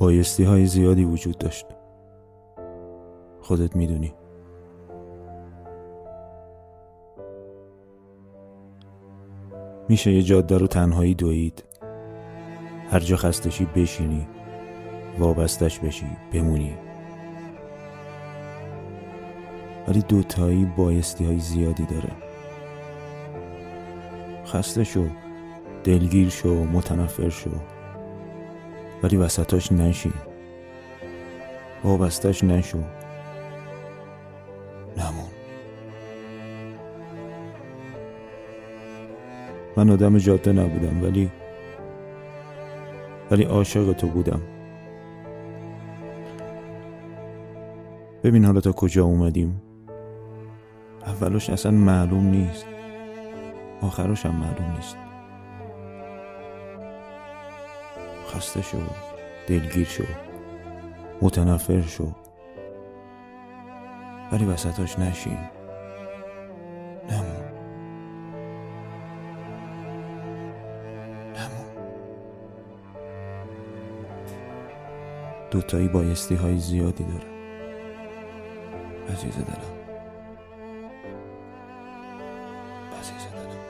بایستی های زیادی وجود داشت. خودت می‌دونی. میشه یه جاده رو تنهایی دوید. هر جا خستشی بشینی. وابستش بشی. بمونی. ولی دوتایی بایستی های زیادی داره. خسته شو. دلگیر شو. متنفر شو. ولی وسطاش نشین. وابستش نشو. نمون. من آدم جاده نبودم ولی ولی عاشق تو بودم. ببین حالا تا کجا اومدیم. اولش اصلا معلوم نیست. آخرش هم معلوم نیست. خسته شو دلگیر شو متنفر شو. ولی وسطاش نشین. نمون نمون دوتایی بایستی های زیادی داره. عزیز دلم. عزیز دلم.